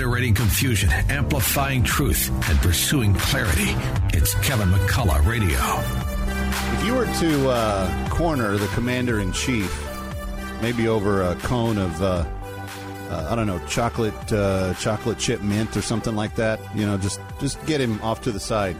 Obliterating confusion, amplifying truth, and pursuing clarity. It's Kevin McCullough Radio. If you were to uh, corner the commander in chief, maybe over a cone of, uh, uh, I don't know, chocolate, uh, chocolate chip mint or something like that, you know, just just get him off to the side,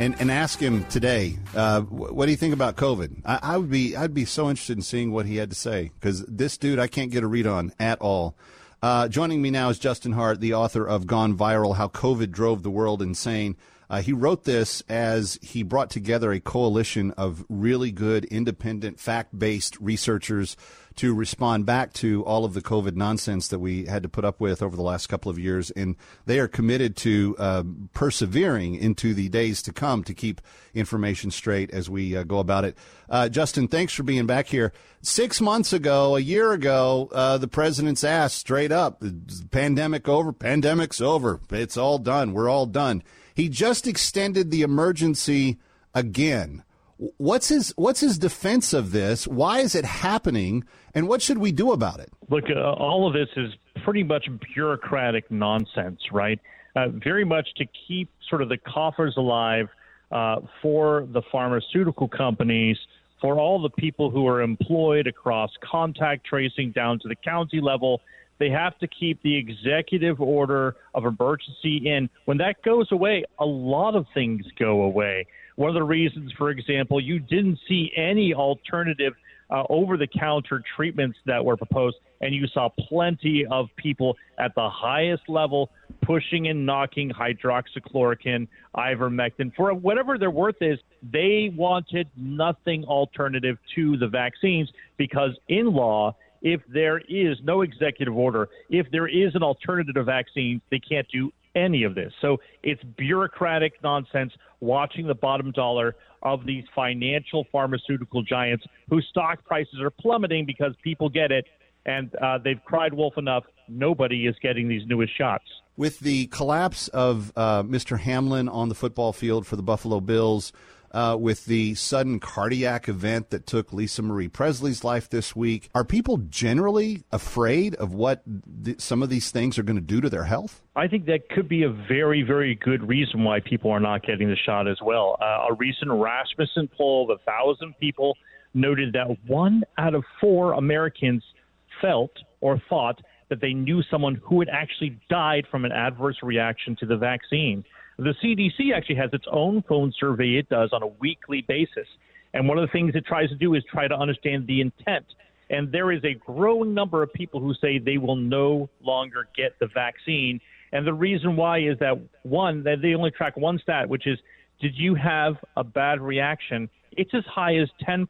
and and ask him today, uh, what do you think about COVID? I, I would be I'd be so interested in seeing what he had to say because this dude I can't get a read on at all. Uh, joining me now is Justin Hart, the author of Gone Viral How COVID Drove the World Insane. Uh, he wrote this as he brought together a coalition of really good, independent, fact based researchers to respond back to all of the COVID nonsense that we had to put up with over the last couple of years. And they are committed to uh, persevering into the days to come to keep information straight as we uh, go about it. Uh, Justin, thanks for being back here. Six months ago, a year ago, uh, the president's asked straight up, pandemic over, pandemic's over. It's all done. We're all done. He just extended the emergency again. What's his What's his defense of this? Why is it happening? And what should we do about it? Look, uh, all of this is pretty much bureaucratic nonsense, right? Uh, very much to keep sort of the coffers alive uh, for the pharmaceutical companies, for all the people who are employed across contact tracing down to the county level. They have to keep the executive order of emergency in. When that goes away, a lot of things go away. One of the reasons, for example, you didn't see any alternative uh, over the counter treatments that were proposed, and you saw plenty of people at the highest level pushing and knocking hydroxychloroquine, ivermectin, for whatever their worth is. They wanted nothing alternative to the vaccines because, in law, if there is no executive order, if there is an alternative to vaccines, they can't do any of this. So it's bureaucratic nonsense watching the bottom dollar of these financial pharmaceutical giants whose stock prices are plummeting because people get it and uh, they've cried wolf enough. Nobody is getting these newest shots. With the collapse of uh, Mr. Hamlin on the football field for the Buffalo Bills, uh, with the sudden cardiac event that took Lisa Marie Presley's life this week, are people generally afraid of what th- some of these things are going to do to their health? I think that could be a very, very good reason why people are not getting the shot as well. Uh, a recent Rasmussen poll of a thousand people noted that one out of four Americans felt or thought that they knew someone who had actually died from an adverse reaction to the vaccine. The CDC actually has its own phone survey it does on a weekly basis. And one of the things it tries to do is try to understand the intent. And there is a growing number of people who say they will no longer get the vaccine. And the reason why is that one, that they only track one stat, which is did you have a bad reaction? It's as high as 10%.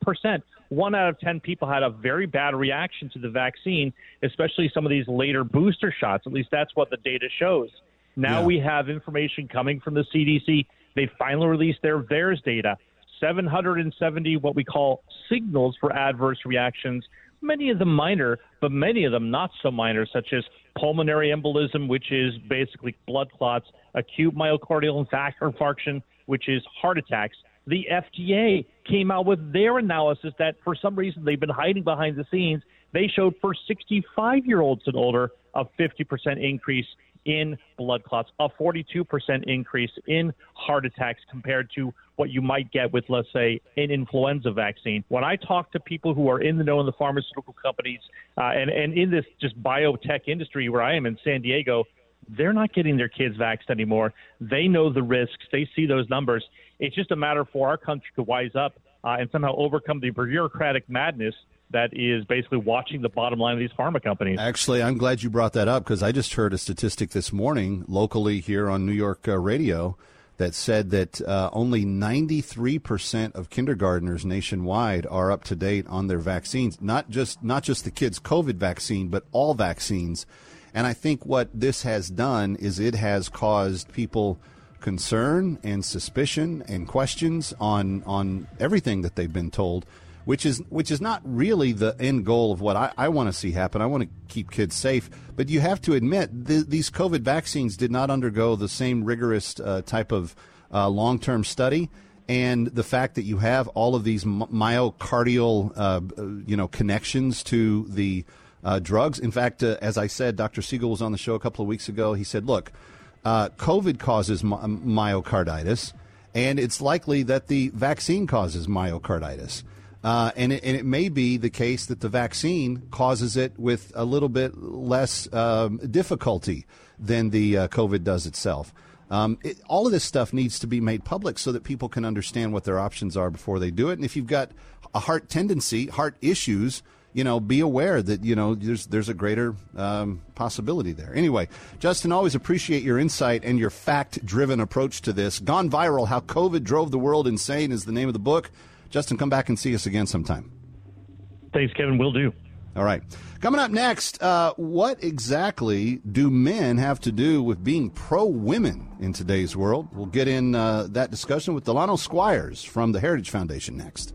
One out of 10 people had a very bad reaction to the vaccine, especially some of these later booster shots. At least that's what the data shows. Now Yeah. we have information coming from the CDC. They finally released their VAERS data 770 what we call signals for adverse reactions, many of them minor, but many of them not so minor, such as pulmonary embolism, which is basically blood clots, acute myocardial infarction, which is heart attacks. The FDA came out with their analysis that for some reason they've been hiding behind the scenes. They showed for 65 year olds and older a 50% increase in blood clots, a 42% increase in heart attacks compared to what you might get with, let's say, an influenza vaccine. When I talk to people who are in the know in the pharmaceutical companies uh, and, and in this just biotech industry where I am in San Diego, they're not getting their kids vaxxed anymore. They know the risks. They see those numbers. It's just a matter for our country to wise up uh, and somehow overcome the bureaucratic madness that is basically watching the bottom line of these pharma companies. Actually, I'm glad you brought that up because I just heard a statistic this morning locally here on New York uh, radio that said that uh, only 93% of kindergartners nationwide are up to date on their vaccines. Not just not just the kids' COVID vaccine, but all vaccines. And I think what this has done is it has caused people concern and suspicion and questions on on everything that they've been told which is which is not really the end goal of what I, I want to see happen. I want to keep kids safe, but you have to admit th- these COVID vaccines did not undergo the same rigorous uh, type of uh, long term study. And the fact that you have all of these myocardial, uh, you know, connections to the uh, drugs. In fact, uh, as I said, Dr. Siegel was on the show a couple of weeks ago. He said, "Look, uh, COVID causes my- myocarditis, and it's likely that the vaccine causes myocarditis." Uh, and, it, and it may be the case that the vaccine causes it with a little bit less um, difficulty than the uh, COVID does itself. Um, it, all of this stuff needs to be made public so that people can understand what their options are before they do it. And if you've got a heart tendency, heart issues, you know, be aware that you know there's there's a greater um, possibility there. Anyway, Justin, always appreciate your insight and your fact-driven approach to this. Gone viral: How COVID Drove the World Insane is the name of the book. Justin, come back and see us again sometime. Thanks, Kevin. Will do. All right. Coming up next, uh, what exactly do men have to do with being pro women in today's world? We'll get in uh, that discussion with Delano Squires from the Heritage Foundation next.